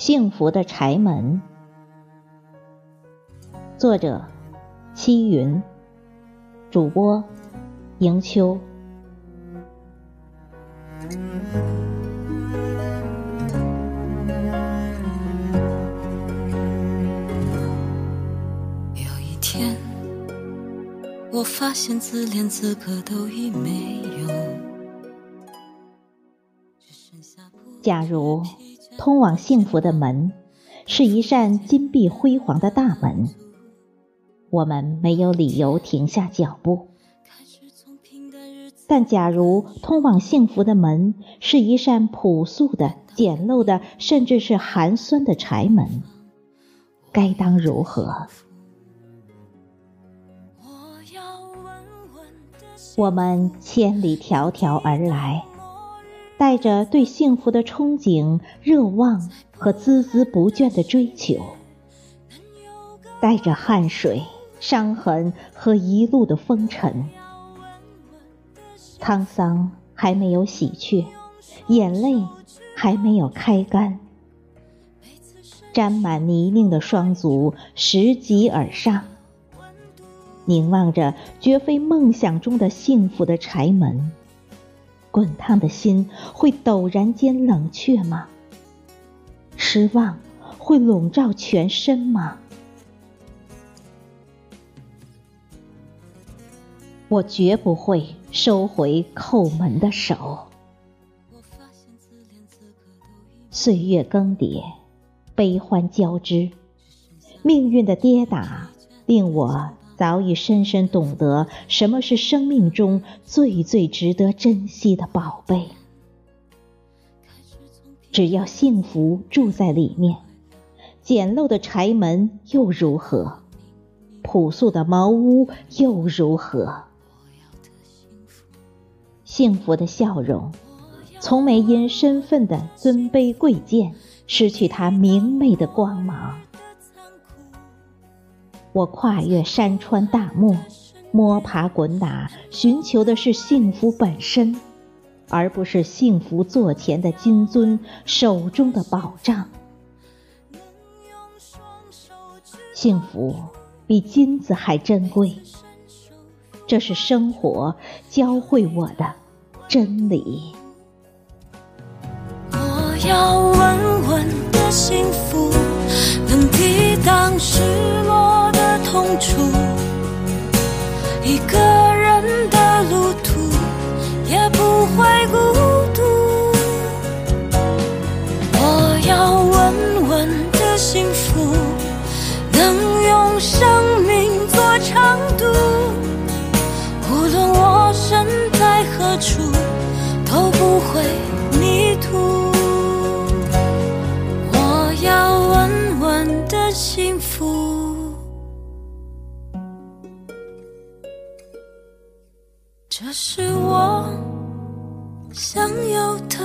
幸福的柴门，作者：七云，主播：迎秋。有一天，我发现自怜资格都已没有，假如通往幸福的门是一扇金碧辉煌的大门，我们没有理由停下脚步。但假如通往幸福的门是一扇朴素的、简陋的，甚至是寒酸的柴门，该当如何？我们千里迢迢而来，带着对幸福的憧憬、热望和孜孜不倦的追求，带着汗水、伤痕和一路的风尘。沧桑还没有洗去，眼泪还没有开干，沾满泥泞的双足拾级而上，凝望着绝非梦想中的幸福的柴门，滚烫的心会陡然间冷却吗？失望会笼罩全身吗？我绝不会收回叩门的手。岁月更迭，悲欢交织，命运的跌打令我早已深深懂得什么是生命中最最值得珍惜的宝贝。只要幸福住在里面，简陋的柴门又如何？朴素的茅屋又如何？幸福的笑容，从没因身份的尊卑贵贱失去它明媚的光芒。我跨越山川大漠，摸爬滚打，寻求的是幸福本身，而不是幸福座前的金樽，手中的宝藏。幸福比金子还珍贵，这是生活教会我的真理。我要稳稳的幸福，幸福，能用生命做长度。无论我身在何处，都不会迷途。我要稳稳的幸福，这是我想要的